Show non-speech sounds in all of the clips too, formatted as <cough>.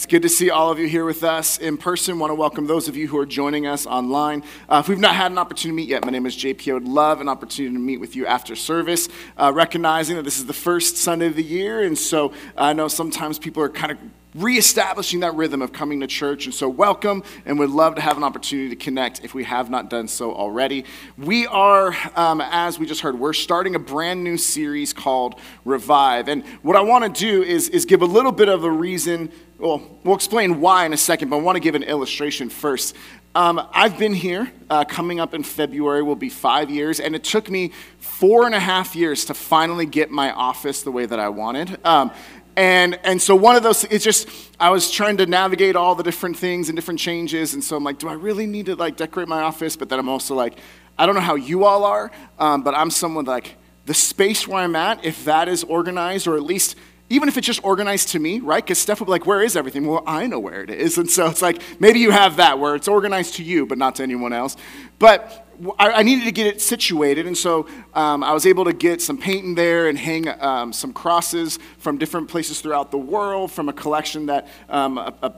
It's good to see all of you here with us in person. Want to welcome those of you who are joining us online. Uh, if we've not had an opportunity to meet yet, my name is JP. I would love an opportunity to meet with you after service, uh, recognizing that this is the first Sunday of the year, and so I know sometimes people are kind of reestablishing that rhythm of coming to church. And so, welcome, and would love to have an opportunity to connect if we have not done so already. We are, um, as we just heard, we're starting a brand new series called Revive. And what I want to do is, is give a little bit of a reason. Well, we'll explain why in a second, but I want to give an illustration first. Um, I've been here, uh, coming up in February will be five years, and it took me four and a half years to finally get my office the way that I wanted. Um, and, and so one of those, it's just, I was trying to navigate all the different things and different changes. And so I'm like, do I really need to like decorate my office? But then I'm also like, I don't know how you all are, um, but I'm someone like, the space where I'm at, if that is organized, or at least even if it's just organized to me, right? Because Steph will be like, Where is everything? Well, I know where it is. <laughs> And so it's like, maybe you have that where it's organized to you, but not to anyone else. But I, I needed to get it situated. And so um, I was able to get some paint in there and hang um, some crosses from different places throughout the world from a collection that um, a, a,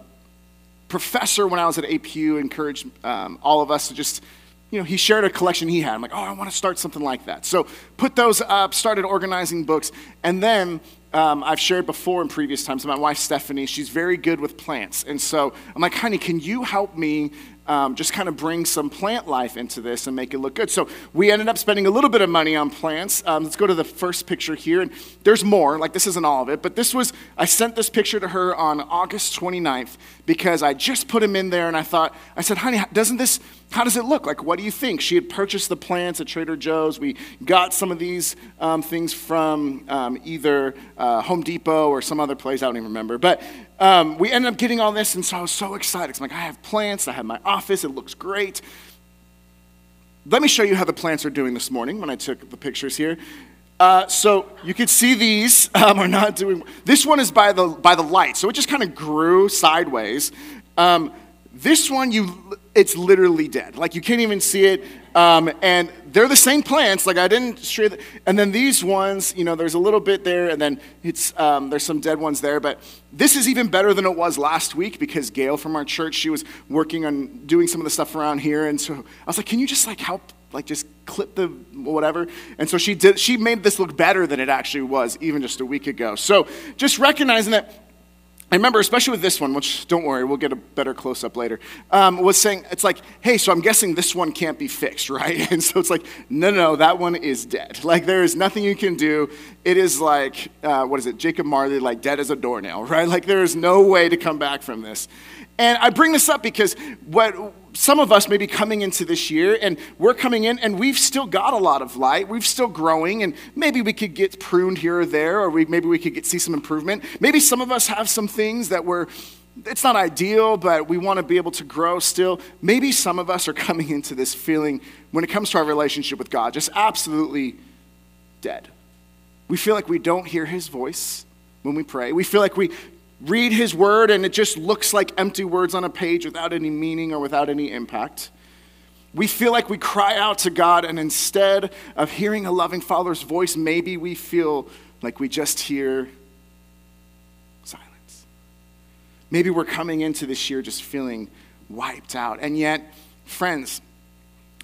professor, when I was at APU, encouraged um, all of us to just you know, he shared a collection he had. I'm like, oh, I want to start something like that. So put those up, started organizing books, and then um, I've shared before in previous times. My wife Stephanie, she's very good with plants, and so I'm like, honey, can you help me um, just kind of bring some plant life into this and make it look good. So we ended up spending a little bit of money on plants. Um, let's go to the first picture here. And there's more, like this isn't all of it, but this was, I sent this picture to her on August 29th because I just put them in there and I thought, I said, honey, doesn't this, how does it look? Like, what do you think? She had purchased the plants at Trader Joe's. We got some of these um, things from um, either uh, Home Depot or some other place, I don't even remember. But um, we ended up getting all this, and so I was so excited. I'm like, I have plants, I have my office, it looks great. Let me show you how the plants are doing this morning when I took the pictures here. Uh, so you can see these <laughs> um, are not doing. This one is by the by the light, so it just kind of grew sideways. Um, this one, you it's literally dead. Like you can't even see it. Um, and they're the same plants. Like I didn't share. The, and then these ones, you know, there's a little bit there, and then it's um, there's some dead ones there. But this is even better than it was last week because Gail from our church, she was working on doing some of the stuff around here, and so I was like, can you just like help, like just clip the whatever? And so she did. She made this look better than it actually was even just a week ago. So just recognizing that I remember, especially with this one, which don't worry, we'll get a better close up later, um, was saying, it's like, hey, so I'm guessing this one can't be fixed, <laughs> right? And so it's like, no, no, that one is dead. <laughs> Like, there is nothing you can do. It is like, uh, what is it, Jacob Marley, like dead as a doornail, <laughs> right? Like, there is no way to come back from this. And I bring this up because what some of us may be coming into this year and we're coming in and we've still got a lot of light. We've still growing and maybe we could get pruned here or there or we, maybe we could get, see some improvement. Maybe some of us have some things that we're, it's not ideal, but we want to be able to grow still. Maybe some of us are coming into this feeling when it comes to our relationship with God, just absolutely dead. We feel like we don't hear his voice when we pray. We feel like we read his word and it just looks like empty words on a page without any meaning or without any impact. We feel like we cry out to God, and instead of hearing a loving Father's voice, maybe we feel like we just hear silence. Maybe we're coming into this year just feeling wiped out. And yet, friends,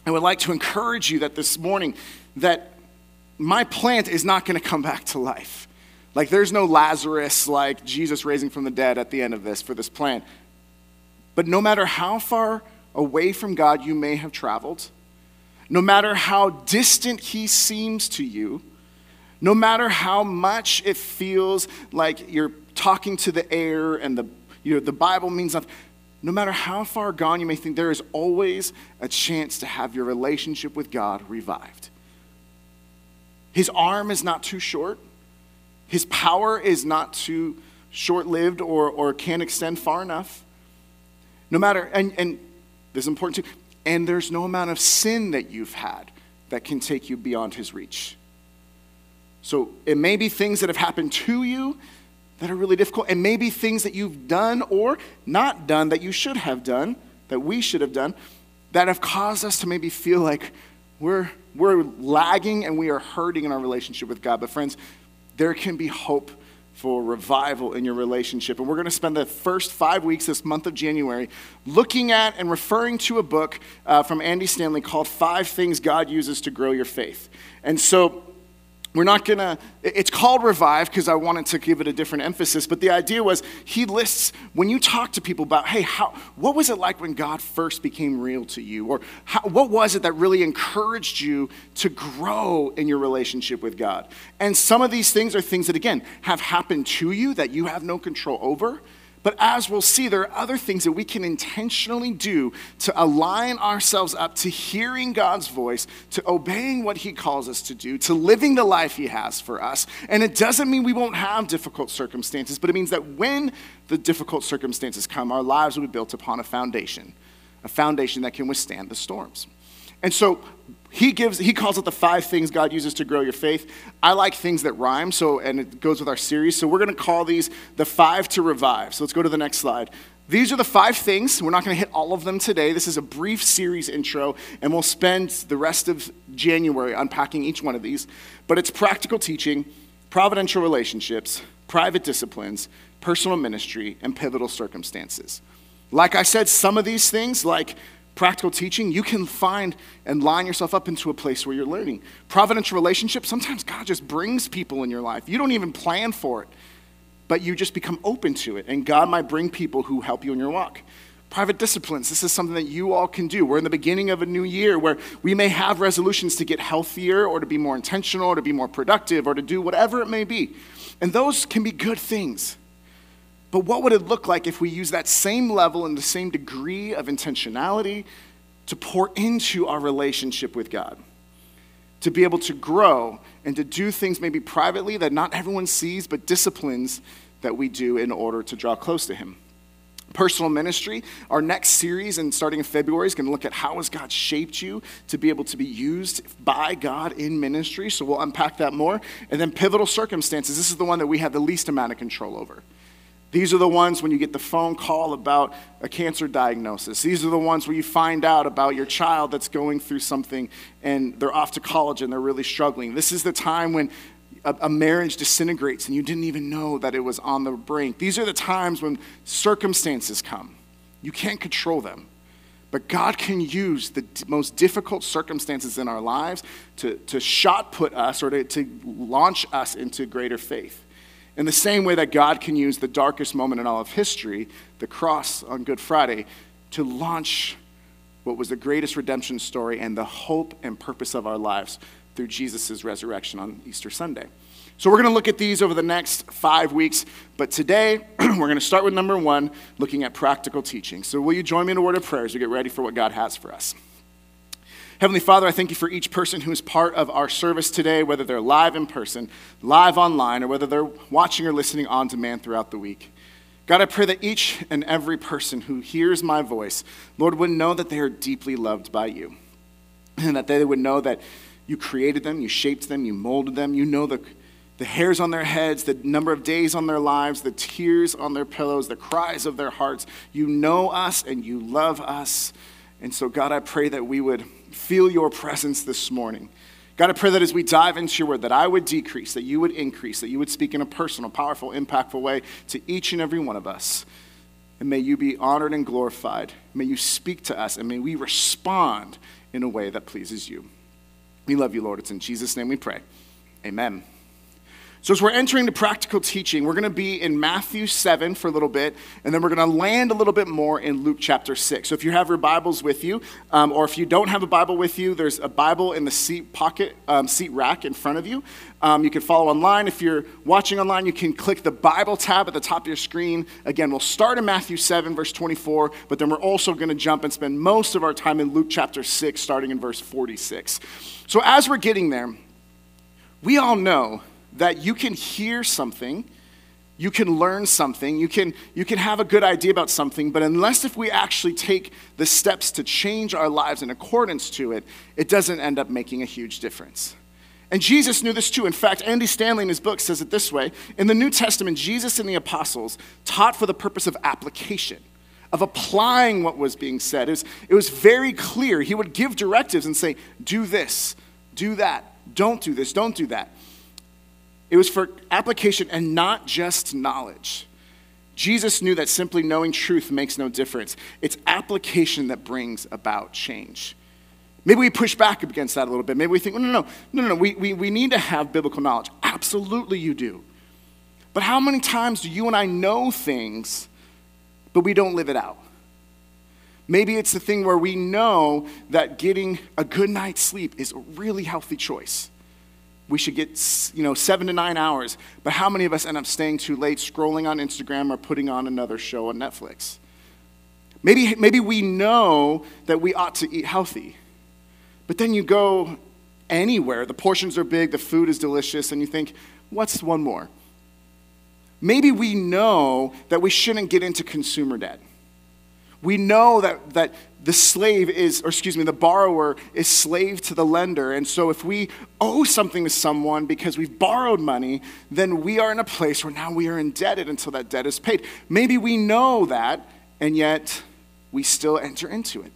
I would like to encourage you that this morning that my plant is not going to come back to life. Like, there's no Lazarus, like Jesus raising from the dead at the end of this for this plan. But no matter how far away from God you may have traveled, no matter how distant he seems to you, no matter how much it feels like you're talking to the air and the, you know, the Bible means nothing, no matter how far gone you may think, there is always a chance to have your relationship with God revived. His arm is not too short. His power is not too short lived or, or can't extend far enough. No matter, and, and this is important too, and there's no amount of sin that you've had that can take you beyond his reach. So it may be things that have happened to you that are really difficult, and maybe things that you've done or not done that you should have done, that we should have done, that have caused us to maybe feel like we're, we're lagging and we are hurting in our relationship with God. But, friends, there can be hope for revival in your relationship. And we're going to spend the first five weeks this month of January looking at and referring to a book uh, from Andy Stanley called Five Things God Uses to Grow Your Faith. And so, we're not going to, it's called Revive because I wanted to give it a different emphasis, but the idea was he lists, when you talk to people about, hey, how, what was it like when God first became real to you? Or how, what was it that really encouraged you to grow in your relationship with God? And some of these things are things that, again, have happened to you that you have no control over. But as we'll see, there are other things that we can intentionally do to align ourselves up to hearing God's voice, to obeying what He calls us to do, to living the life He has for us. And it doesn't mean we won't have difficult circumstances, but it means that when the difficult circumstances come, our lives will be built upon a foundation, a foundation that can withstand the storms. And so he gives he calls it the five things God uses to grow your faith. I like things that rhyme, so and it goes with our series. So we're going to call these the five to revive. So let's go to the next slide. These are the five things. We're not going to hit all of them today. This is a brief series intro, and we'll spend the rest of January unpacking each one of these. But it's practical teaching, providential relationships, private disciplines, personal ministry, and pivotal circumstances. Like I said, some of these things, like practical teaching, you can find and line yourself up into a place where you're learning. Providential relationships, sometimes God just brings people in your life. You don't even plan for it, but you just become open to it, and God might bring people who help you in your walk. Private disciplines, this is something that you all can do. We're in the beginning of a new year where we may have resolutions to get healthier or to be more intentional or to be more productive or to do whatever it may be. And those can be good things. But what would it look like if we use that same level and the same degree of intentionality to pour into our relationship with God? To be able to grow and to do things maybe privately that not everyone sees, but disciplines that we do in order to draw close to Him. Personal ministry, our next series, and starting in February, is going to look at how has God shaped you to be able to be used by God in ministry. So we'll unpack that more. And then pivotal circumstances. This is the one that we have the least amount of control over. These are the ones when you get the phone call about a cancer diagnosis. These are the ones where you find out about your child that's going through something and they're off to college and they're really struggling. This is the time when a, marriage disintegrates and you didn't even know that it was on the brink. These are the times when circumstances come. You can't control them. But God can use the most difficult circumstances in our lives to, to shot put us or to, to launch us into greater faith. In the same way that God can use the darkest moment in all of history, the cross on Good Friday, to launch what was the greatest redemption story and the hope and purpose of our lives through Jesus' resurrection on Easter Sunday. So, we're going to look at these over the next five weeks, but today <clears throat> we're going to start with number one, looking at practical teaching. So, will you join me in a word of prayer as we get ready for what God has for us? Heavenly Father, I thank you for each person who is part of our service today, whether they're live in person, live online, or whether they're watching or listening on demand throughout the week. God, I pray that each and every person who hears my voice, Lord, would know that they are deeply loved by you. And that they would know that you created them, you shaped them, you molded them, you know the, the hairs on their heads, the number of days on their lives, the tears on their pillows, the cries of their hearts. You know us and you love us. And so, God, I pray that we would feel your presence this morning. God, I pray that as we dive into your word, that I would decrease, that you would increase, that you would speak in a personal, powerful, impactful way to each and every one of us. And may you be honored and glorified. May you speak to us, and may we respond in a way that pleases you. We love you, Lord. It's in Jesus' name we pray. Amen. So, as we're entering the practical teaching, we're going to be in Matthew 7 for a little bit, and then we're going to land a little bit more in Luke chapter 6. So, if you have your Bibles with you, um, or if you don't have a Bible with you, there's a Bible in the seat pocket, um, seat rack in front of you. Um, you can follow online. If you're watching online, you can click the Bible tab at the top of your screen. Again, we'll start in Matthew 7, verse 24, but then we're also going to jump and spend most of our time in Luke chapter 6, starting in verse 46. So, as we're getting there, we all know that you can hear something you can learn something, you can, you can have a good idea about something, but unless if we actually take the steps to change our lives in accordance to it, it doesn't end up making a huge difference. And Jesus knew this too. In fact, Andy Stanley in his book says it this way In the New Testament, Jesus and the apostles taught for the purpose of application, of applying what was being said. It was, it was very clear. He would give directives and say, Do this, do that, don't do this, don't do that. It was for application and not just knowledge. Jesus knew that simply knowing truth makes no difference. It's application that brings about change. Maybe we push back against that a little bit. Maybe we think, no, no, no, no, no. We, we, we need to have biblical knowledge. Absolutely, you do. But how many times do you and I know things, but we don't live it out? Maybe it's the thing where we know that getting a good night's sleep is a really healthy choice we should get you know seven to nine hours. But how many of us end up staying too late scrolling on instagram or putting on another show on netflix? Maybe maybe we know that we ought to eat healthy. But then you go anywhere the portions are big the food is delicious and you think what's one more? Maybe we know that we shouldn't get into consumer debt we know that, that the slave is, or excuse me, the borrower is slave to the lender. And so if we owe something to someone because we've borrowed money, then we are in a place where now we are indebted until that debt is paid. Maybe we know that, and yet we still enter into it.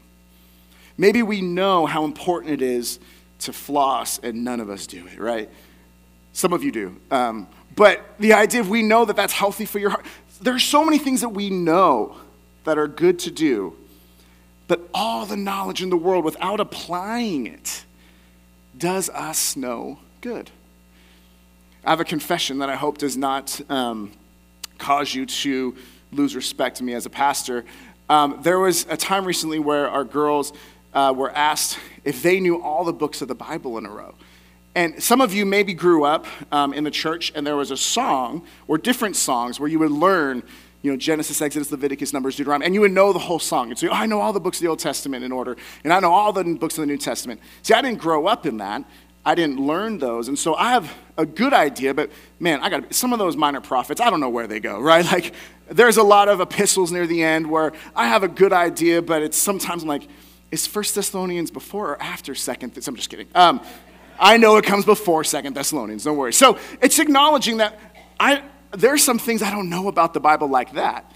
Maybe we know how important it is to floss, and none of us do it, right? Some of you do. Um, but the idea of we know that that's healthy for your heart. There are so many things that we know that are good to do, but all the knowledge in the world without applying it does us no good. I have a confession that I hope does not um, cause you to lose respect to me as a pastor. Um, there was a time recently where our girls uh, were asked if they knew all the books of the Bible in a row. And some of you maybe grew up um, in the church and there was a song or different songs where you would learn you know, Genesis, Exodus, Leviticus, Numbers, Deuteronomy, and you would know the whole song. And say, oh, I know all the books of the Old Testament in order, and I know all the books of the New Testament. See, I didn't grow up in that. I didn't learn those. And so I have a good idea, but man, I got some of those minor prophets, I don't know where they go, <laughs> right? Like, there's a lot of epistles near the end where I have a good idea, but it's sometimes I'm like, is First Thessalonians before or after Second? I'm just kidding. Um, I know it comes before Second Thessalonians, don't worry. So it's acknowledging that I, there's some things I don't know about the Bible like that.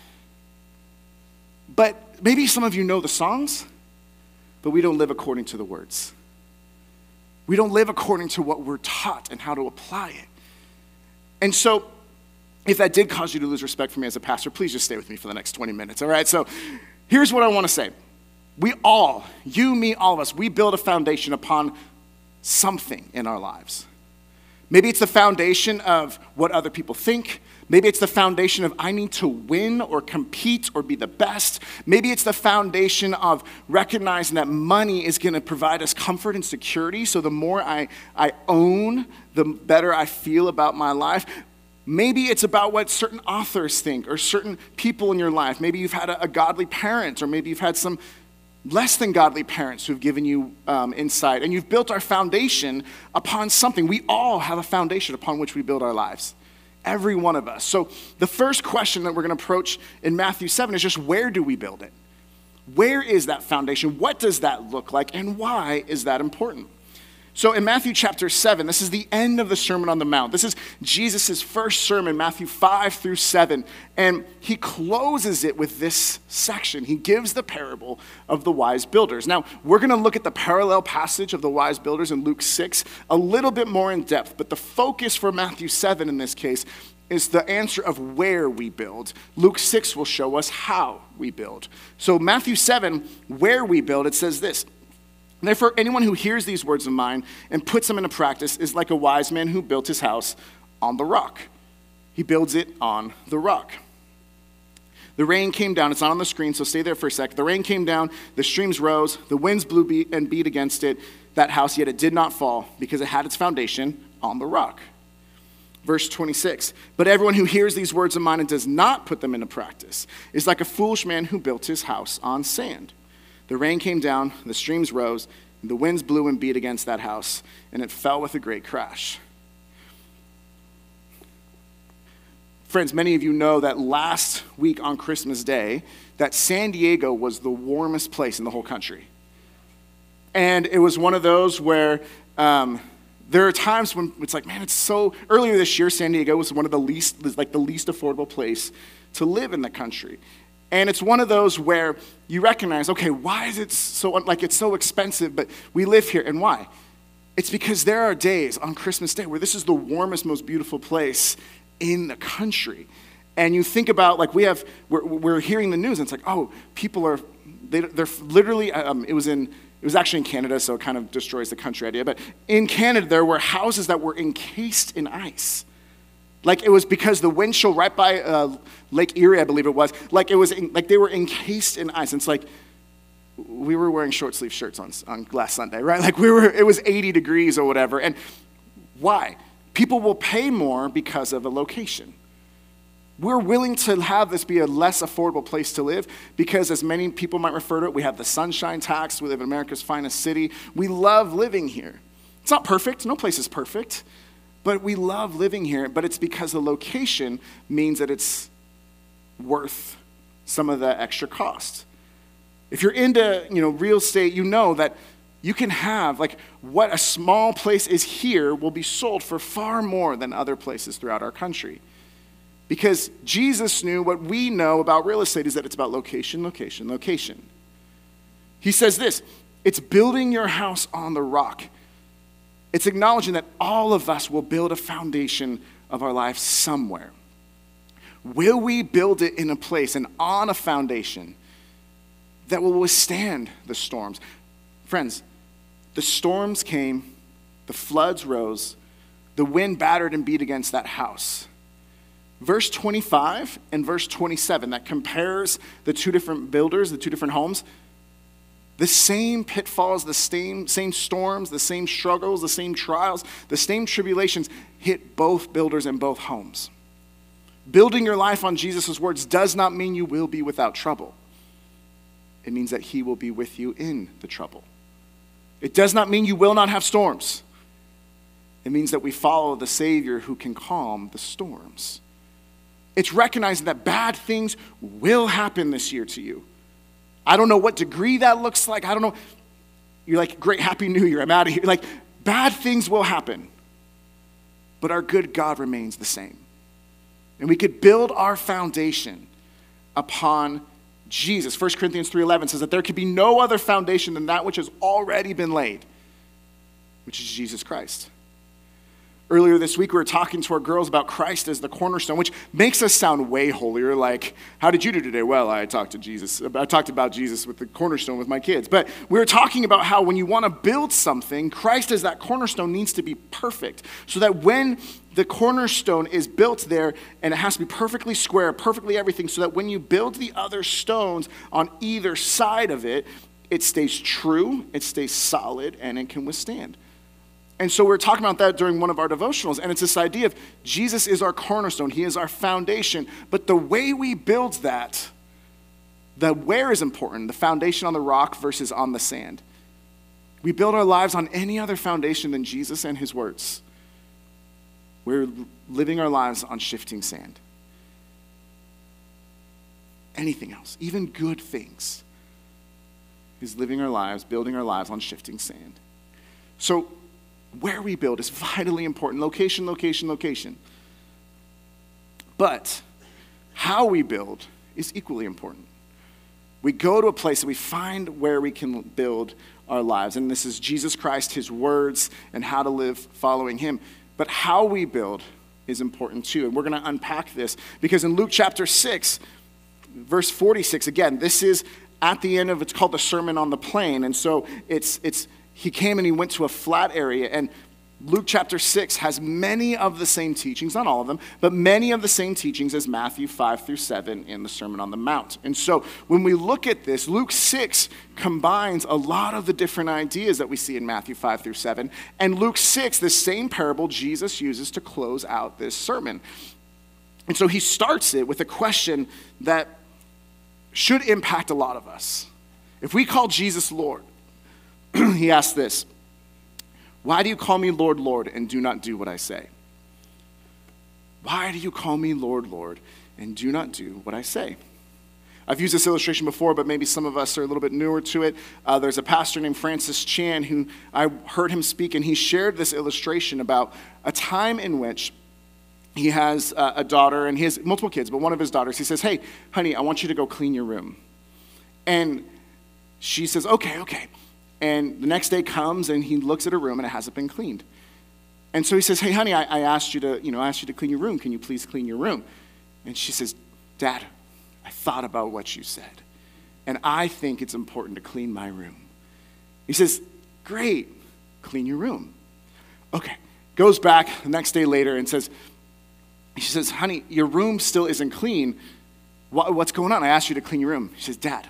But maybe some of you know the songs, but we don't live according to the words. We don't live according to what we're taught and how to apply it. And so, if that did cause you to lose respect for me as a pastor, please just stay with me for the next 20 minutes, all right? So, here's what I want to say. We all, you, me, all of us, we build a foundation upon something in our lives. Maybe it's the foundation of what other people think. Maybe it's the foundation of I need to win or compete or be the best. Maybe it's the foundation of recognizing that money is going to provide us comfort and security. So the more I, I own, the better I feel about my life. Maybe it's about what certain authors think or certain people in your life. Maybe you've had a, a godly parent, or maybe you've had some less than godly parents who've given you um, insight, and you've built our foundation upon something. We all have a foundation upon which we build our lives. Every one of us. So, the first question that we're going to approach in Matthew 7 is just where do we build it? Where is that foundation? What does that look like? And why is that important? So in Matthew chapter 7, this is the end of the Sermon on the Mount. This is Jesus' first sermon, Matthew 5 through 7. And he closes it with this section. He gives the parable of the wise builders. Now, we're going to look at the parallel passage of the wise builders in Luke 6 a little bit more in depth. But the focus for Matthew 7 in this case is the answer of where we build. Luke 6 will show us how we build. So, Matthew 7, where we build, it says this Therefore, anyone who hears these words of mine and puts them into practice is like a wise man who built his house on the rock. He builds it on the rock. The rain came down. It's not on the screen, so stay there for a sec. The rain came down, the streams rose, the winds blew and beat against it, that house, yet it did not fall because it had its foundation on the rock. Verse 26 But everyone who hears these words of mine and does not put them into practice is like a foolish man who built his house on sand. The rain came down, the streams rose, the winds blew and beat against that house, and it fell with a great crash. Friends, many of you know that last week on Christmas Day, that San Diego was the warmest place in the whole country. And it was one of those where um, there are times when it's like, man, it's so. Earlier this year, San Diego was one of the least, like the least affordable place to live in the country. And it's one of those where you recognize, okay, why is it so, like, it's so expensive, but we live here. And why? It's because there are days on Christmas Day where this is the warmest, most beautiful place in the country. And you think about, like, we have, we're, we're hearing the news, and it's like, oh, people are, they, they're literally, um, it was in, it was actually in Canada, so it kind of destroys the country idea. But in Canada, there were houses that were encased in ice. Like it was because the wind chill right by uh, Lake Erie, I believe it was, like it was in, like they were encased in ice. And it's like we were wearing short sleeve shirts on, on last Sunday, right? Like we were, it was 80 degrees or whatever. And why? People will pay more because of a location. We're willing to have this be a less affordable place to live because, as many people might refer to it, we have the sunshine tax. We live in America's finest city. We love living here. It's not perfect, no place is perfect. But we love living here, but it's because the location means that it's worth some of the extra cost. If you're into, you know, real estate, you know that you can have like what a small place is here will be sold for far more than other places throughout our country. Because Jesus knew what we know about real estate is that it's about location, location, location. He says this, it's building your house on the rock. It's acknowledging that all of us will build a foundation of our life somewhere. Will we build it in a place and on a foundation that will withstand the storms? Friends, the storms came, the floods rose, the wind battered and beat against that house. Verse 25 and verse 27, that compares the two different builders, the two different homes. The same pitfalls, the same, same storms, the same struggles, the same trials, the same tribulations hit both builders and both homes. Building your life on Jesus' words does not mean you will be without trouble. It means that He will be with you in the trouble. It does not mean you will not have storms. It means that we follow the Savior who can calm the storms. It's recognizing that bad things will happen this year to you. I don't know what degree that looks like. I don't know. You're like, great, happy new year. I'm out of here. Like, bad things will happen. But our good God remains the same. And we could build our foundation upon Jesus. 1 Corinthians 3:11 says that there could be no other foundation than that which has already been laid, which is Jesus Christ. Earlier this week, we were talking to our girls about Christ as the cornerstone, which makes us sound way holier. Like, how did you do today? Well, I talked to Jesus. I talked about Jesus with the cornerstone with my kids. But we were talking about how when you want to build something, Christ as that cornerstone needs to be perfect. So that when the cornerstone is built there and it has to be perfectly square, perfectly everything, so that when you build the other stones on either side of it, it stays true, it stays solid, and it can withstand. And so we are talking about that during one of our devotionals, and it's this idea of Jesus is our cornerstone, He is our foundation. But the way we build that, the where is important, the foundation on the rock versus on the sand. We build our lives on any other foundation than Jesus and His words. We're living our lives on shifting sand. Anything else, even good things, is living our lives, building our lives on shifting sand. So, where we build is vitally important location, location, location. But how we build is equally important. We go to a place and we find where we can build our lives. And this is Jesus Christ, his words, and how to live following him. But how we build is important too. And we're going to unpack this because in Luke chapter 6, verse 46, again, this is at the end of it's called the Sermon on the Plain. And so it's, it's he came and he went to a flat area. And Luke chapter 6 has many of the same teachings, not all of them, but many of the same teachings as Matthew 5 through 7 in the Sermon on the Mount. And so when we look at this, Luke 6 combines a lot of the different ideas that we see in Matthew 5 through 7. And Luke 6, the same parable Jesus uses to close out this sermon. And so he starts it with a question that should impact a lot of us. If we call Jesus Lord, <clears throat> he asked this Why do you call me Lord, Lord, and do not do what I say? Why do you call me Lord, Lord, and do not do what I say? I've used this illustration before, but maybe some of us are a little bit newer to it. Uh, there's a pastor named Francis Chan who I heard him speak, and he shared this illustration about a time in which he has uh, a daughter, and he has multiple kids, but one of his daughters, he says, Hey, honey, I want you to go clean your room. And she says, Okay, okay. And the next day comes, and he looks at her room, and it hasn't been cleaned. And so he says, Hey, honey, I, I asked you to, you know, asked you to clean your room. Can you please clean your room? And she says, Dad, I thought about what you said, and I think it's important to clean my room. He says, Great, clean your room. Okay. Goes back the next day later and says, She says, Honey, your room still isn't clean. What's going on? I asked you to clean your room. She says, Dad,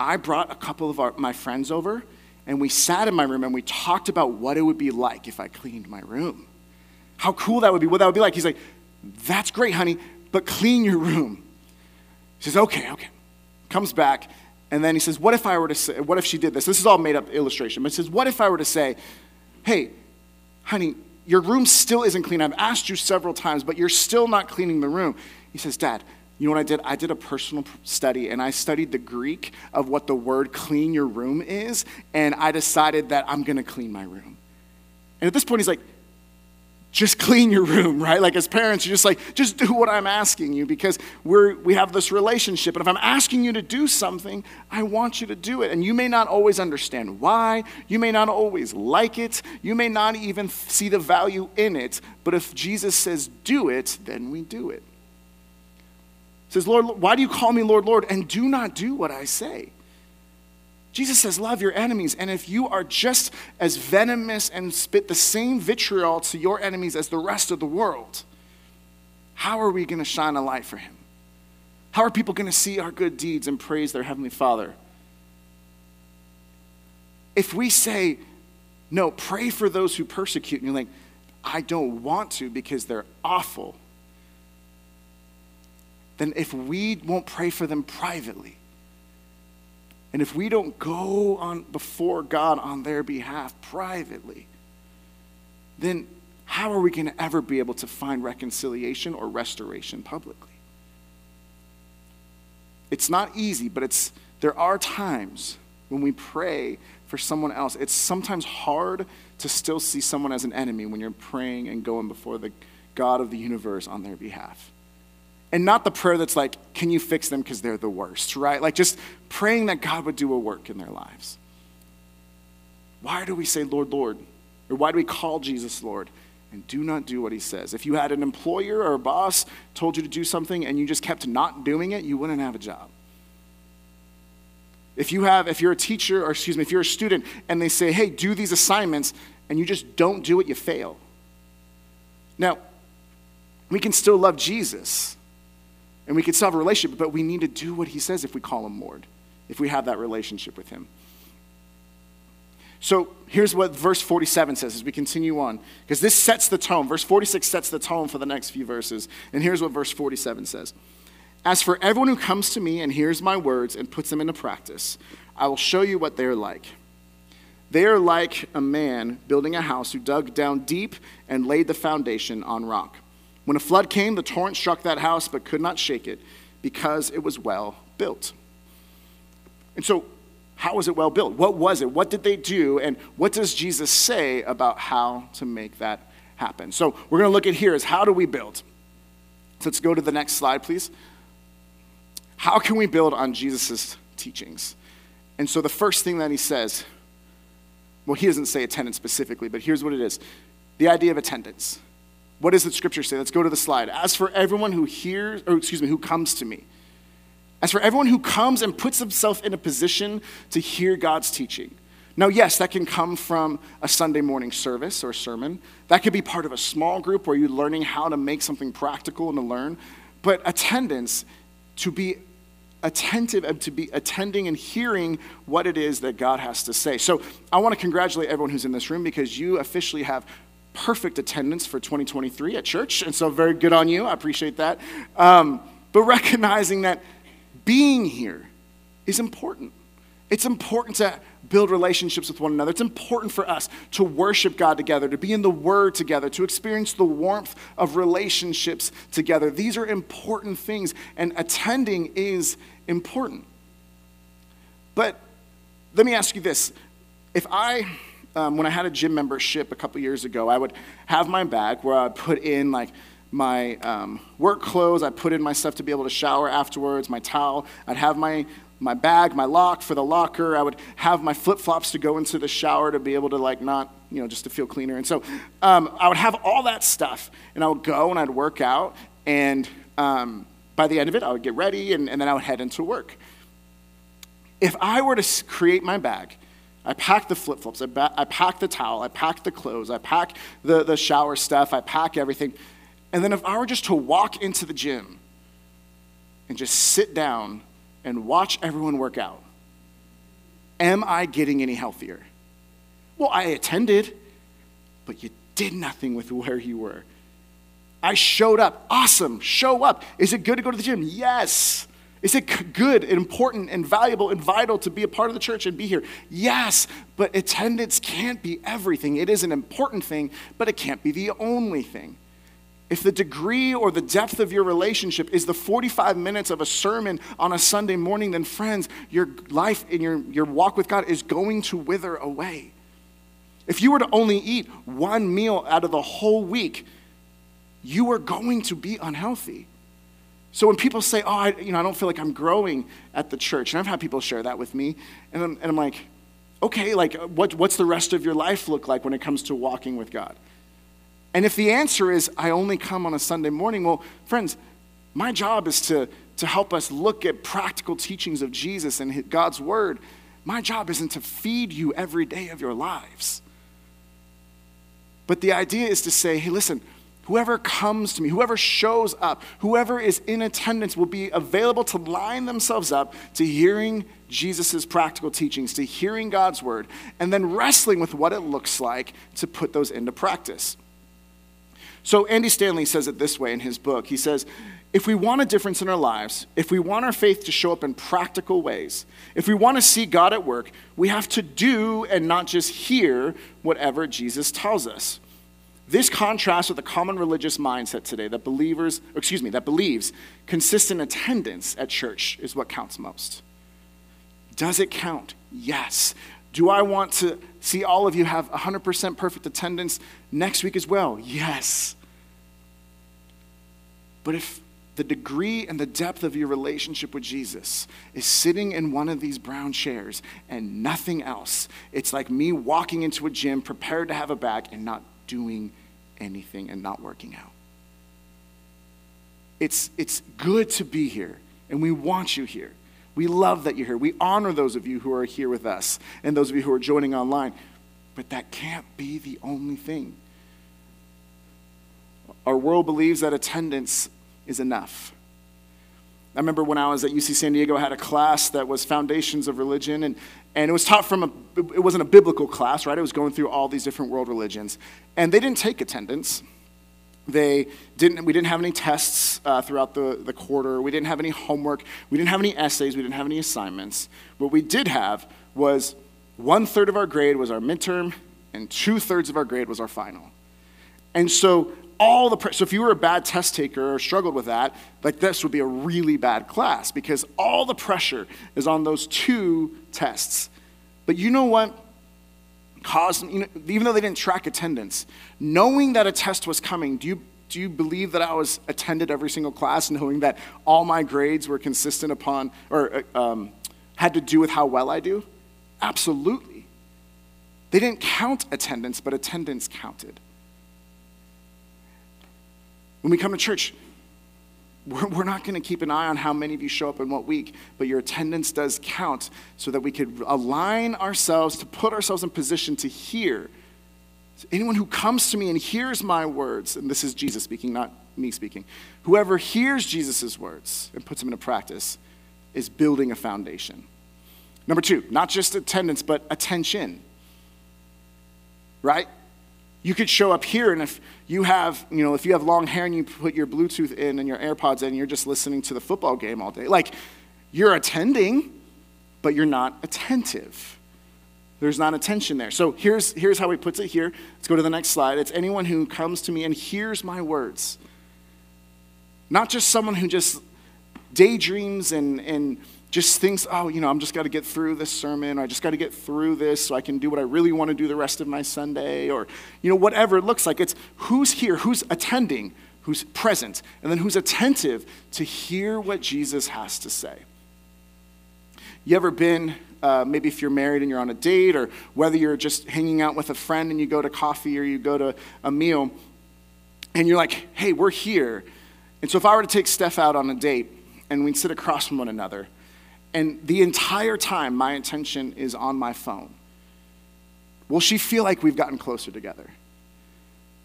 I brought a couple of our, my friends over and we sat in my room and we talked about what it would be like if I cleaned my room. How cool that would be, what that would be like. He's like, That's great, honey, but clean your room. She says, okay, okay. Comes back, and then he says, what if I were to say, what if she did this? This is all made up illustration, but he says, what if I were to say, hey, honey, your room still isn't clean. I've asked you several times, but you're still not cleaning the room. He says, Dad, you know what I did? I did a personal study and I studied the Greek of what the word clean your room is, and I decided that I'm gonna clean my room. And at this point, he's like, just clean your room, <laughs> right? Like as parents, you're just like, just do what I'm asking you because we're, we have this relationship. And if I'm asking you to do something, I want you to do it. And you may not always understand why. You may not always like it. You may not even see the value in it. But if Jesus says do it, then we do it. Says, Lord, why do you call me Lord, Lord, and do not do what I say? Jesus says, Love your enemies. And if you are just as venomous and spit the same vitriol to your enemies as the rest of the world, how are we going to shine a light for him? How are people going to see our good deeds and praise their Heavenly Father? If we say, no, pray for those who persecute, and you're like, I don't want to because they're awful, then if we won't pray for them privately, and if we don't go on before God on their behalf privately, then how are we going to ever be able to find reconciliation or restoration publicly? It's not easy, but it's there are times when we pray for someone else. It's sometimes hard to still see someone as an enemy when you're praying and going before the God of the universe on their behalf. And not the prayer that's like, can you fix them because they're the worst, right? Like just praying that God would do a work in their lives. Why do we say, Lord, Lord? Or why do we call Jesus Lord? And do not do what he says. If you had an employer or a boss told you to do something and you just kept not doing it, you wouldn't have a job. If you have, if you're a teacher, or excuse me, if you're a student and they say, hey, do these assignments, and you just don't do it, you fail. Now, we can still love Jesus and we can still have a relationship, but we need to do what he says if we call him Lord, if we have that relationship with him. So here's what verse 47 says as we continue on, because this sets the tone. Verse 46 sets the tone for the next few verses. And here's what verse 47 says As for everyone who comes to me and hears my words and puts them into practice, I will show you what they are like. They are like a man building a house who dug down deep and laid the foundation on rock. When a flood came, the torrent struck that house but could not shake it because it was well built. And so, how was it well built? What was it? What did they do? And what does Jesus say about how to make that happen? So, we're going to look at here is how do we build? So let's go to the next slide, please. How can we build on Jesus' teachings? And so, the first thing that he says, well, he doesn't say attendance specifically, but here's what it is the idea of attendance. What does the scripture say? Let's go to the slide. As for everyone who hears, or excuse me, who comes to me, as for everyone who comes and puts himself in a position to hear God's teaching. Now, yes, that can come from a Sunday morning service or sermon. That could be part of a small group where you're learning how to make something practical and to learn. But attendance, to be attentive and to be attending and hearing what it is that God has to say. So I want to congratulate everyone who's in this room because you officially have perfect attendance for 2023 at church, and so very good on you. I appreciate that. Um, but <laughs> recognizing that being here is important. It's important to build relationships with one another. It's important for us to worship God together, to be in the Word together, to experience the warmth of relationships together. These are important things, and attending is important. But let me ask you this. If I, um, when I had a gym membership a couple years ago, I would have my bag where I'd put in like my um, work clothes, I'd put in my stuff to be able to shower afterwards, my towel, I'd have my my bag, my lock for the locker. I would have my flip flops to go into the shower to be able to, like, not, you know, just to feel cleaner. And so um, I would have all that stuff, and I would go and I'd work out. And um, by the end of it, I would get ready, and, and then I would head into work. If I were to create my bag, I pack the flip flops, I, ba- I pack the towel, I pack the clothes, I pack the, the shower stuff, I pack everything. And then if I were just to walk into the gym and just sit down and watch everyone work out, am I getting any healthier? Well, I attended, but you did nothing with where you were. I showed up. Awesome. Show up. Is it good to go to the gym? Yes. Is it good and important and valuable and vital to be a part of the church and be here? Yes, but attendance can't be everything. It is an important thing, but it can't be the only thing. If the degree or the depth of your relationship is the 45 minutes of a sermon on a Sunday morning, then friends, your life and your, your walk with God is going to wither away. If you were to only eat one meal out of the whole week, you are going to be unhealthy. So when people say, "Oh, I, you know, I don't feel like I'm growing at the church," and I've had people share that with me, and I'm, and I'm like, "Okay, like, uh, what, what's the rest of your life look like when it comes to walking with God?" And if the answer is, I only come on a Sunday morning, well, friends, my job is to, to help us look at practical teachings of Jesus and God's Word. My job isn't to feed you every day of your lives. But the idea is to say, hey, listen, whoever comes to me, whoever shows up, whoever is in attendance will be available to line themselves up to hearing Jesus' practical teachings, to hearing God's Word, and then wrestling with what it looks like to put those into practice. So, Andy Stanley says it this way in his book. He says, if we want a difference in our lives, if we want our faith to show up in practical ways, if we want to see God at work, we have to do and not just hear whatever Jesus tells us. This contrasts with the common religious mindset today that believers, excuse me, that believes consistent attendance at church is what counts most. Does it count? Yes. Do I want to see all of you have 100% perfect attendance next week as well? Yes. But if the degree and the depth of your relationship with Jesus is sitting in one of these brown chairs and nothing else, it's like me walking into a gym prepared to have a bag and not doing anything and not working out. It's, it's good to be here, and we want you here. We love that you're here. We honor those of you who are here with us and those of you who are joining online. But that can't be the only thing. Our world believes that attendance is enough. I remember when I was at UC San Diego, I had a class that was Foundations of Religion, and, and it was taught from a, it wasn't a biblical class, right? It was going through all these different world religions. And they didn't take attendance. They didn't, we didn't have any tests uh, throughout the, the quarter. We didn't have any homework. We didn't have any essays. We didn't have any assignments. What we did have was one third of our grade was our midterm, and two thirds of our grade was our final. And so, all the so if you were a bad test taker or struggled with that, like this would be a really bad class because all the pressure is on those two tests. But you know what? caused, you know, even though they didn't track attendance, knowing that a test was coming, do you, do you believe that I was attended every single class, knowing that all my grades were consistent upon or uh, um, had to do with how well I do? Absolutely. They didn't count attendance, but attendance counted. When we come to church, we're, not going to keep an eye on how many of you show up in what week, but your attendance does count so that we could align ourselves to put ourselves in position to hear. Anyone who comes to me and hears my words, and this is Jesus speaking, not me speaking, whoever hears Jesus' words and puts them into practice is building a foundation. Number two, not just attendance, but attention. Right? You could show up here, and if you have, you know, if you have long hair and you put your Bluetooth in and your AirPods in, you're just listening to the football game all day, like you're attending, but you're not attentive. There's not attention there. So here's, here's how he puts it here. Let's go to the next slide. It's anyone who comes to me and hears my words. Not just someone who just daydreams and, and just thinks, oh, you know, I'm just got to get through this sermon, or I just got to get through this so I can do what I really want to do the rest of my Sunday, or, you know, whatever it looks like. It's who's here, who's attending, who's present, and then who's attentive to hear what Jesus has to say. You ever been, uh, maybe if you're married and you're on a date, or whether you're just hanging out with a friend and you go to coffee or you go to a meal, and you're like, hey, we're here. And so if I were to take Steph out on a date and we'd sit across from one another, and the entire time my attention is on my phone, will she feel like we've gotten closer together?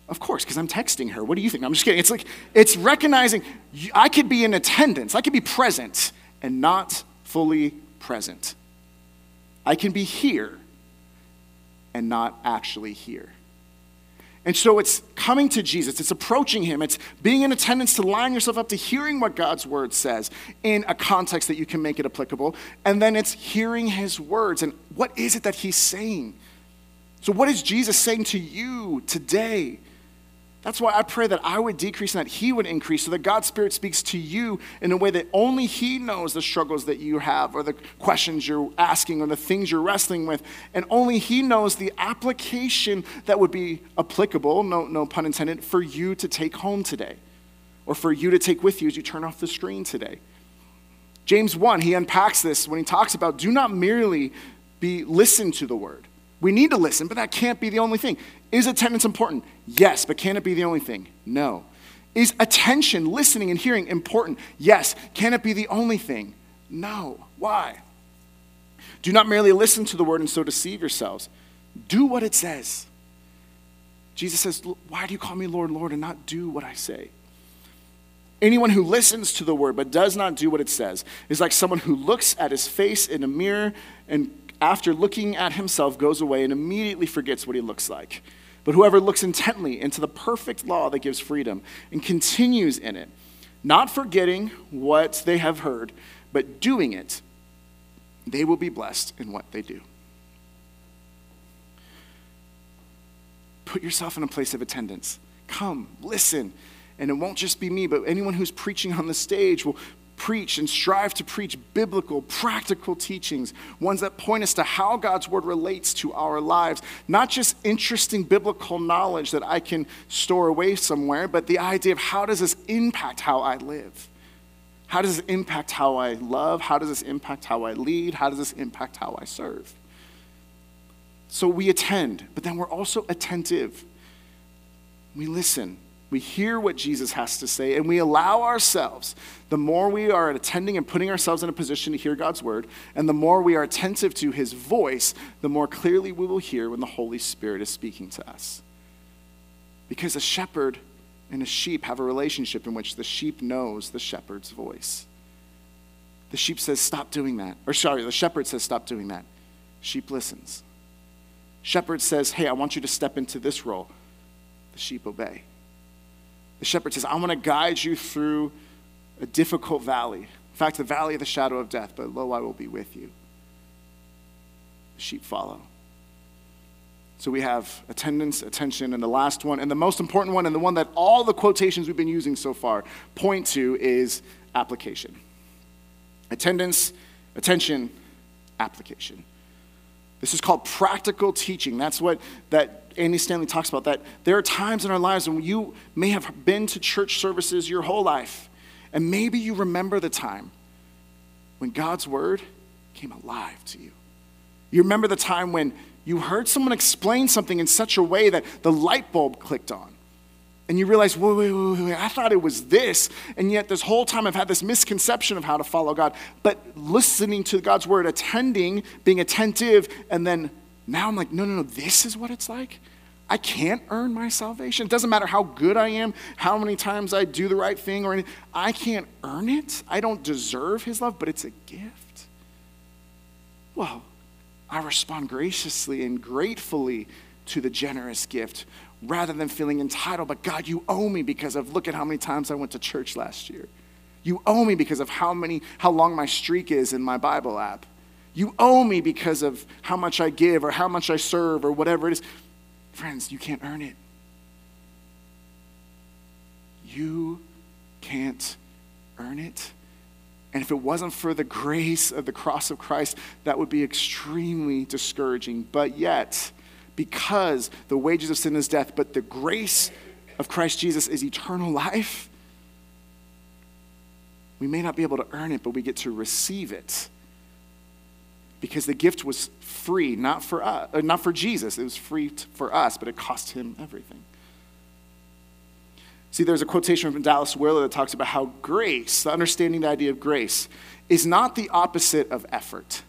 Of course, because I'm texting her. What do you think? I'm just kidding. It's like, it's recognizing I could be in attendance, I could be present and not fully present. I can be here and not actually here. And so it's coming to Jesus, it's approaching him, it's being in attendance to line yourself up to hearing what God's word says in a context that you can make it applicable. And then it's hearing his words and what is it that he's saying? So, what is Jesus saying to you today? That's why I pray that I would decrease and that He would increase so that God's Spirit speaks to you in a way that only He knows the struggles that you have or the questions you're asking or the things you're wrestling with. And only He knows the application that would be applicable, no, no pun intended, for you to take home today or for you to take with you as you turn off the screen today. James 1, he unpacks this when he talks about do not merely be listen to the word we need to listen, but that can't be the only thing. Is attendance important? Yes, but can it be the only thing? No. Is attention, listening, and hearing important? Yes. Can it be the only thing? No. Why? Do not merely listen to the word and so deceive yourselves. Do what it says. Jesus says, Why do you call me Lord, Lord, and not do what I say? Anyone who listens to the word but does not do what it says is like someone who looks at his face in a mirror and after looking at himself, goes away and immediately forgets what he looks like. But whoever looks intently into the perfect law that gives freedom and continues in it, not forgetting what they have heard, but doing it, they will be blessed in what they do. Put yourself in a place of attendance. Come, listen. And it won't just be me, but anyone who's preaching on the stage will preach and strive to preach biblical, practical teachings, ones that point us to how God's word relates to our lives. Not just interesting biblical knowledge that I can store away somewhere, but the idea of how does this impact how I live? How does this impact how I love? How does this impact how I lead? How does this impact how I serve? So we attend, but then we're also attentive. We listen. We hear what Jesus has to say, and we allow ourselves, the more we are attending and putting ourselves in a position to hear God's word, and the more we are attentive to his voice, the more clearly we will hear when the Holy Spirit is speaking to us. Because a shepherd and a sheep have a relationship in which the sheep knows the shepherd's voice. The sheep says, Stop doing that. Or, sorry, the shepherd says, Stop doing that. Sheep listens. Shepherd says, Hey, I want you to step into this role. The sheep obey. The shepherd says, I want to guide you through a difficult valley. In fact, the valley of the shadow of death, but lo, I will be with you. The sheep follow. So we have attendance, attention, and the last one, and the most important one, and the one that all the quotations we've been using so far point to is application. Attendance, attention, application. This is called practical teaching. That's what that Andy Stanley talks about that there are times in our lives when you may have been to church services your whole life, and maybe you remember the time when God's word came alive to you. You remember the time when you heard someone explain something in such a way that the light bulb clicked on. And you realize, wait, wait, wait, wait, I thought it was this. And yet, this whole time, I've had this misconception of how to follow God. But listening to God's word, attending, being attentive, and then now I'm like, no, no, no, this is what it's like. I can't earn my salvation. It doesn't matter how good I am, how many times I do the right thing or anything. I can't earn it. I don't deserve his love, but it's a gift. Well, I respond graciously and gratefully to the generous gift rather than feeling entitled. But God, you owe me because of look at how many times I went to church last year. You owe me because of how many how long my streak is in my Bible app. You owe me because of how much I give or how much I serve or whatever it is. Friends, you can't earn it. You can't earn it. And if it wasn't for the grace of the cross of Christ, that would be extremely discouraging. But yet, because the wages of sin is death, but the grace of Christ Jesus is eternal life, we may not be able to earn it, but we get to receive it. Because the gift was free, not for us, uh, not for Jesus. It was free for us, but it cost him everything. See, there's a quotation from Dallas Willard that talks about how grace, the understanding the idea of grace, is not the opposite of effort.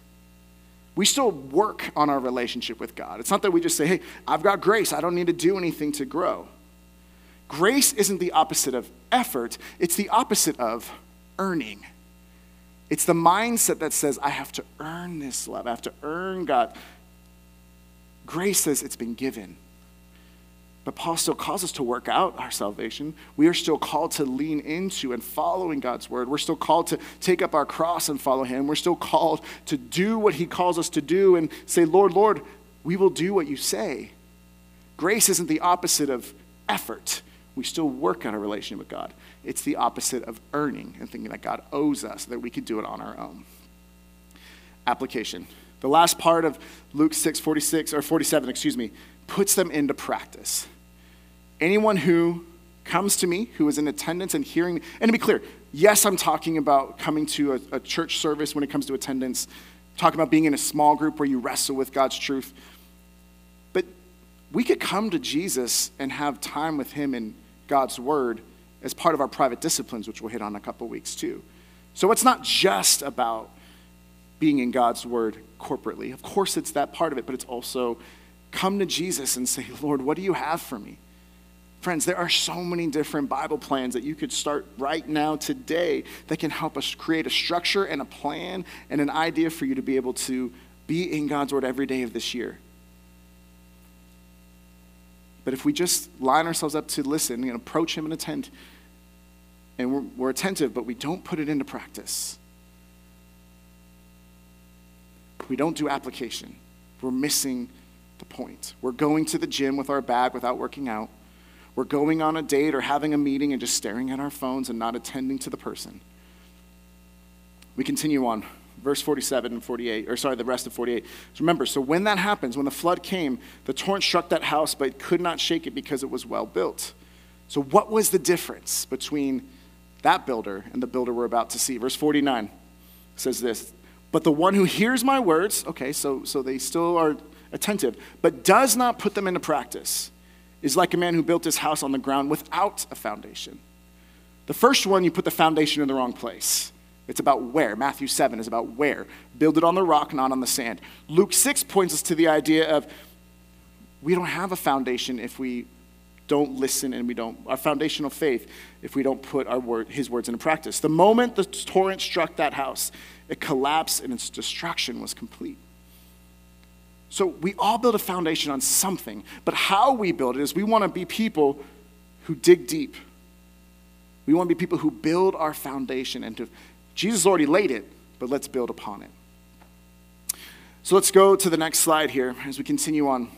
We still work on our relationship with God. It's not that we just say, hey, I've got grace, I don't need to do anything to grow. Grace isn't the opposite of effort, it's the opposite of earning. It's the mindset that says, I have to earn this love, I have to earn God. Grace says it's been given. But Paul still calls us to work out our salvation. We are still called to lean into and following God's word. We're still called to take up our cross and follow him. We're still called to do what he calls us to do and say, Lord, Lord, we will do what you say. Grace isn't the opposite of effort. We still work on a relationship with God. It's the opposite of earning and thinking that God owes us, that we could do it on our own. Application. The last part of Luke 6, 46, or 47, excuse me, puts them into practice. Anyone who comes to me, who is in attendance and hearing, and to be clear, yes, I'm talking about coming to a, a church service when it comes to attendance, talking about being in a small group where you wrestle with God's truth. But we could come to Jesus and have time with Him in God's Word as part of our private disciplines, which we'll hit on in a couple weeks too. So it's not just about being in God's Word corporately. Of course, it's that part of it, but it's also come to Jesus and say, Lord, what do you have for me? Friends, there are so many different Bible plans that you could start right now today that can help us create a structure and a plan and an idea for you to be able to be in God's Word every day of this year. But if we just line ourselves up to listen and approach Him and attend, and we're, we're attentive, but we don't put it into practice, we don't do application, we're missing the point. We're going to the gym with our bag without working out we're going on a date or having a meeting and just staring at our phones and not attending to the person. We continue on, verse 47 and 48, or sorry, the rest of 48. So remember, so when that happens, when the flood came, the torrent struck that house, but it could not shake it because it was well built. So, what was the difference between that builder and the builder we're about to see? Verse 49 says this But the one who hears my words, okay, so, so they still are attentive, but does not put them into practice is like a man who built his house on the ground without a foundation. The first one, you put the foundation in the wrong place. It's about where. Matthew 7 is about where. Build it on the rock, not on the sand. Luke 6 points us to the idea of we don't have a foundation if we don't listen and we don't, our foundational faith, if we don't put our word, his words into practice. The moment the torrent struck that house, it collapsed and its destruction was complete. So we all build a foundation on something, but how we build it is we want to be people who dig deep. We want to be people who build our foundation and to Jesus already laid it, but let's build upon it. So let's go to the next slide here as we continue on.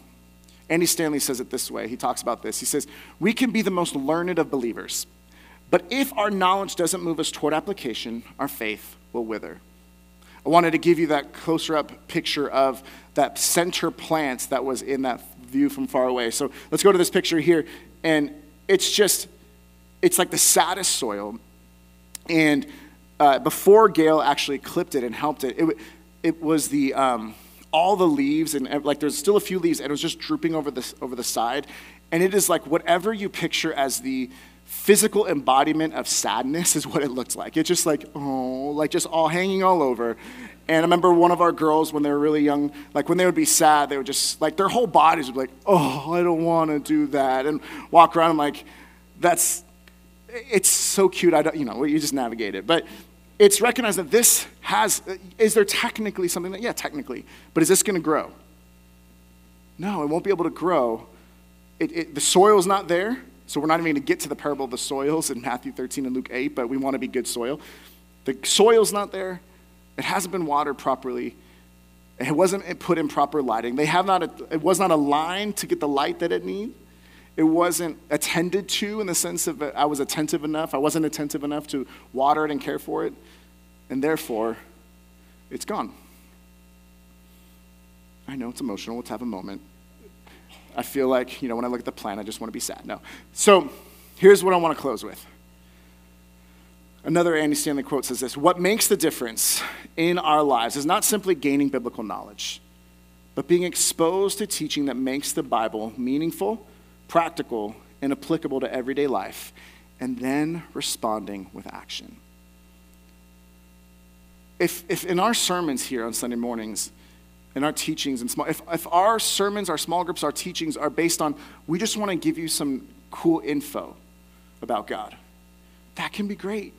Andy Stanley says it this way. He talks about this. He says, We can be the most learned of believers, but if our knowledge doesn't move us toward application, our faith will wither. I wanted to give you that closer up picture of that center plant that was in that view from far away. So let's go to this picture here. And it's just, it's like the saddest soil. And uh, before Gail actually clipped it and helped it, it, it was the, um, all the leaves and like there's still a few leaves and it was just drooping over the, over the side. And it is like whatever you picture as the physical embodiment of sadness is what it looked like. It's just like, oh, like just all hanging all over. And I remember one of our girls when they were really young, like when they would be sad, they would just, like their whole bodies would be like, oh, I don't want to do that. And walk around, I'm like, that's, it's so cute. I don't, you know, you just navigate it. But it's recognized that this has, is there technically something that, yeah, technically, but is this going to grow? No, it won't be able to grow. It, it, the is not there, so we're not even going to get to the parable of the soils in Matthew 13 and Luke 8, but we want to be good soil. The soil's not there, it hasn't been watered properly. It wasn't put in proper lighting. They have not, it was not aligned to get the light that it needed. It wasn't attended to in the sense of uh, I was attentive enough. I wasn't attentive enough to water it and care for it. And therefore, it's gone. I know it's emotional. Let's have a moment. I feel like, you know, when I look at the plan, I just want to be sad. No. So here's what I want to close with. Another Andy Stanley quote says this What makes the difference in our lives is not simply gaining biblical knowledge, but being exposed to teaching that makes the Bible meaningful, practical, and applicable to everyday life, and then responding with action. If, if in our sermons here on Sunday mornings, in our teachings and small, if, if our sermons, our small groups, our teachings are based on, we just want to give you some cool info about God, that can be great.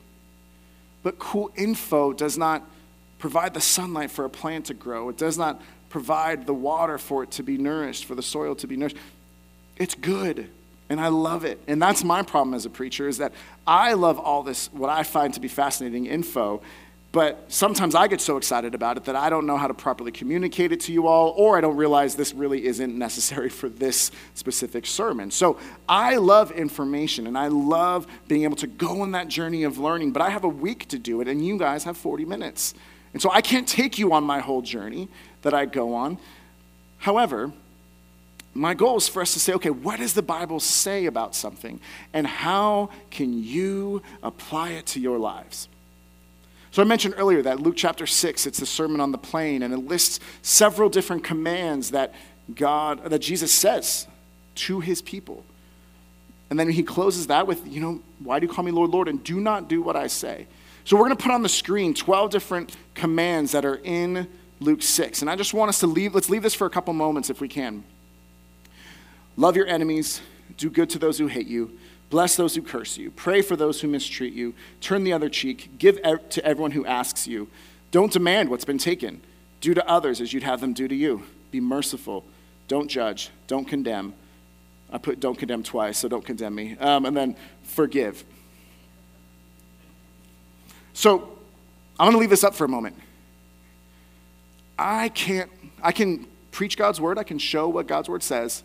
But cool info does not provide the sunlight for a plant to grow. It does not provide the water for it to be nourished, for the soil to be nourished. It's good, and I love it. And that's my problem as a preacher is that I love all this, what I find to be fascinating info, but sometimes I get so excited about it that I don't know how to properly communicate it to you all, or I don't realize this really isn't necessary for this specific sermon. So I love information and I love being able to go on that journey of learning, but I have a week to do it, and you guys have 40 minutes. And so I can't take you on my whole journey that I go on. However, my goal is for us to say, okay, what does the Bible say about something? And how can you apply it to your lives? So I mentioned earlier that Luke chapter 6, it's the Sermon on the Plain, and it lists several different commands that God, that Jesus says to his people. And then he closes that with, you know, why do you call me Lord, Lord, and do not do what I say? So we're going to put on the screen 12 different commands that are in Luke 6. And I just want us to leave, let's leave this for a couple moments if we can. Love your enemies, do good to those who hate you Bless those who curse you. Pray for those who mistreat you. Turn the other cheek. Give to everyone who asks you. Don't demand what's been taken. Do to others as you'd have them do to you. Be merciful. Don't judge. Don't condemn. I put don't condemn twice, so don't condemn me. Um, and then forgive. So I'm going to leave this up for a moment. I can't, I can preach God's word, I can show what God's word says.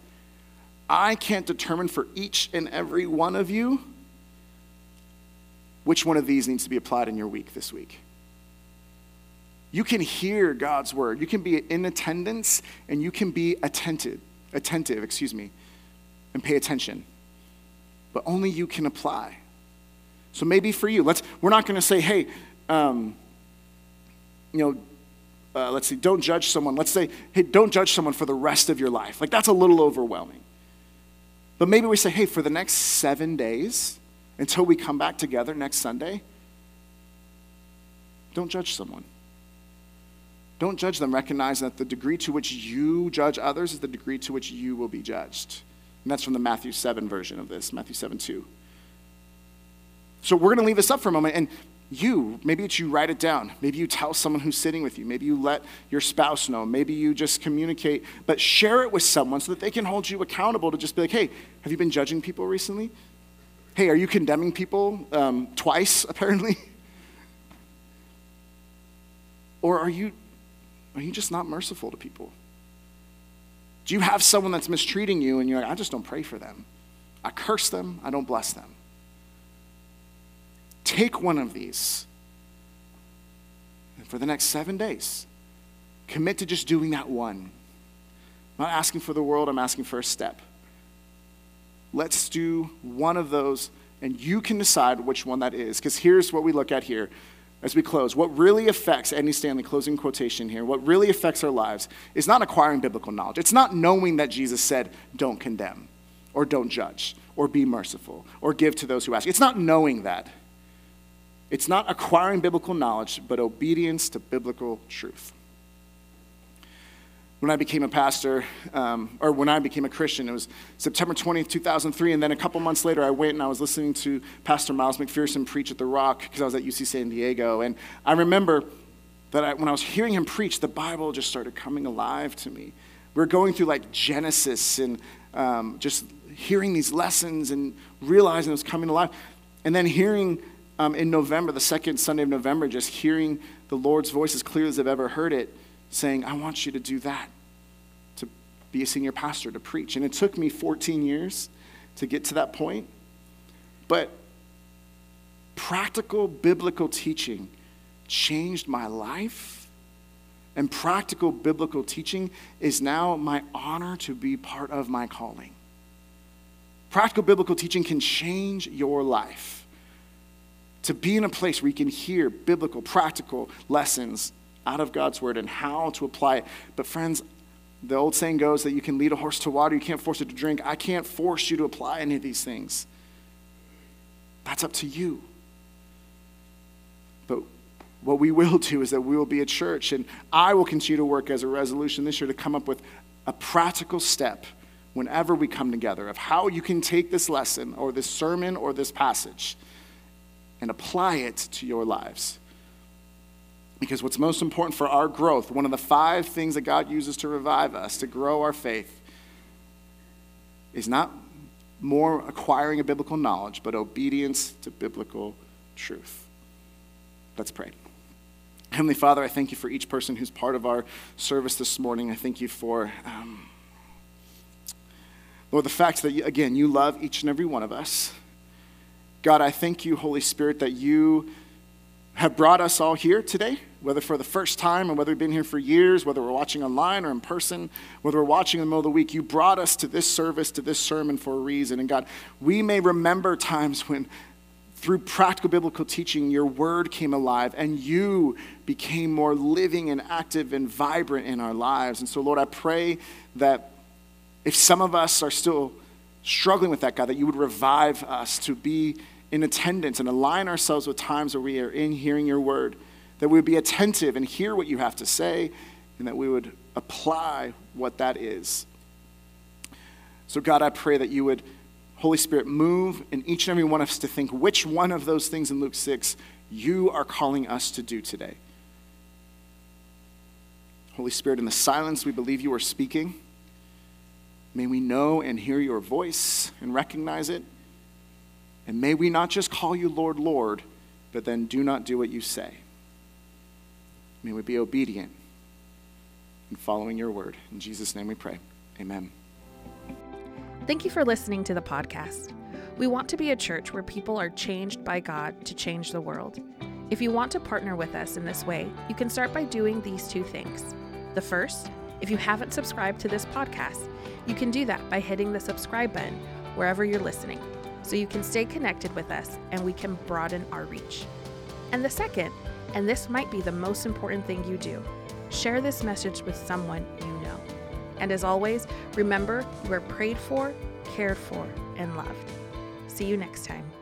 I can't determine for each and every one of you which one of these needs to be applied in your week this week. You can hear God's word. You can be in attendance and you can be attentive, attentive, excuse me, and pay attention. But only you can apply. So maybe for you, let's we're not going to say, hey, um, you know, uh, let's see, don't judge someone. Let's say, hey, don't judge someone for the rest of your life. Like that's a little overwhelming. But maybe we say, hey, for the next seven days, until we come back together next Sunday, don't judge someone. Don't judge them. Recognize that the degree to which you judge others is the degree to which you will be judged. And that's from the Matthew 7 version of this, Matthew 7 2. So we're going to leave this up for a moment. And you, maybe it's you write it down. Maybe you tell someone who's sitting with you. Maybe you let your spouse know. Maybe you just communicate, but share it with someone so that they can hold you accountable to just be like, hey, have you been judging people recently? Hey, are you condemning people um, twice, <laughs> apparently? or are you, are you just not merciful to people? Do you have someone that's mistreating you and you're like, I just don't pray for them? I curse them, I don't bless them. Take one of these. And for the next seven days, commit to just doing that one. I'm not asking for the world, I'm asking for a step. Let's do one of those, and you can decide which one that is. Because here's what we look at here as we close. What really affects, Andy Stanley, closing quotation here, what really affects our lives is not acquiring biblical knowledge. It's not knowing that Jesus said, don't condemn, or don't judge, or be merciful, or give to those who ask. It's not knowing that. It's not acquiring biblical knowledge, but obedience to biblical truth. When I became a pastor, um, or when I became a Christian, it was September 20th, 2003, and then a couple months later, I went and I was listening to Pastor Miles McPherson preach at The Rock because I was at UC San Diego. And I remember that I, when I was hearing him preach, the Bible just started coming alive to me. We are going through like Genesis and um, just hearing these lessons and realizing it was coming alive. And then hearing um, in November, the second Sunday of November, just hearing the Lord's voice as clear as I've ever heard it, saying, I want you to do that, to be a senior pastor, to preach. And it took me 14 years to get to that point. But practical biblical teaching changed my life. And practical biblical teaching is now my honor to be part of my calling. Practical biblical teaching can change your life. To be in a place where you can hear biblical, practical lessons out of God's word and how to apply it. But, friends, the old saying goes that you can lead a horse to water, you can't force it to drink. I can't force you to apply any of these things. That's up to you. But what we <laughs> will do is that we will be a church, and I will continue to work as a resolution this year to come up with a practical step whenever we come together of how you can take this lesson or this sermon or this passage and apply it to your lives. Because what's most important for our growth, one of the five things that God uses to revive us, to grow our faith, is not more acquiring a biblical knowledge, but obedience to biblical truth. Let's pray. Heavenly Father, I thank you for each person who's part of our service this morning. I thank you for, um, Lord, the fact that, again, you love each and every one of us. God, I thank you, Holy Spirit, that you have brought us all here today, whether for the first time or whether we've been here for years, whether we're watching online or in person, whether we're watching in the middle of the week, you brought us to this service, to this sermon for a reason. And God, we may remember times when through practical biblical teaching, your word came alive and you became more living and active and vibrant in our lives. And so, Lord, I pray that if some of us are still struggling with that, God, that you would revive us to be in attendance and align ourselves with times where we are in hearing your word, that we would be attentive and hear what you have to say, and that we would apply what that is. So, God, I pray that you would, Holy Spirit, move in each and every one of us to think which one of those things in Luke 6 you are calling us to do today. Holy Spirit, in the silence, we believe you are speaking. May we know and hear your voice and recognize it. And may we not just call you Lord, Lord, but then do not do what you say. May we be obedient in following your word. In Jesus' name we pray. Amen. Thank you for listening to the podcast. We want to be a church where people are changed by God to change the world. If you want to partner with us in this way, you can start by doing these two things. The first, if you haven't subscribed to this podcast, you can do that by hitting the subscribe button wherever you're listening so you can stay connected with us and we can broaden our reach. And the second, and this might be the most important thing you do, share this message with someone you know. And as always, remember you are prayed for, cared for, and loved. See you next time.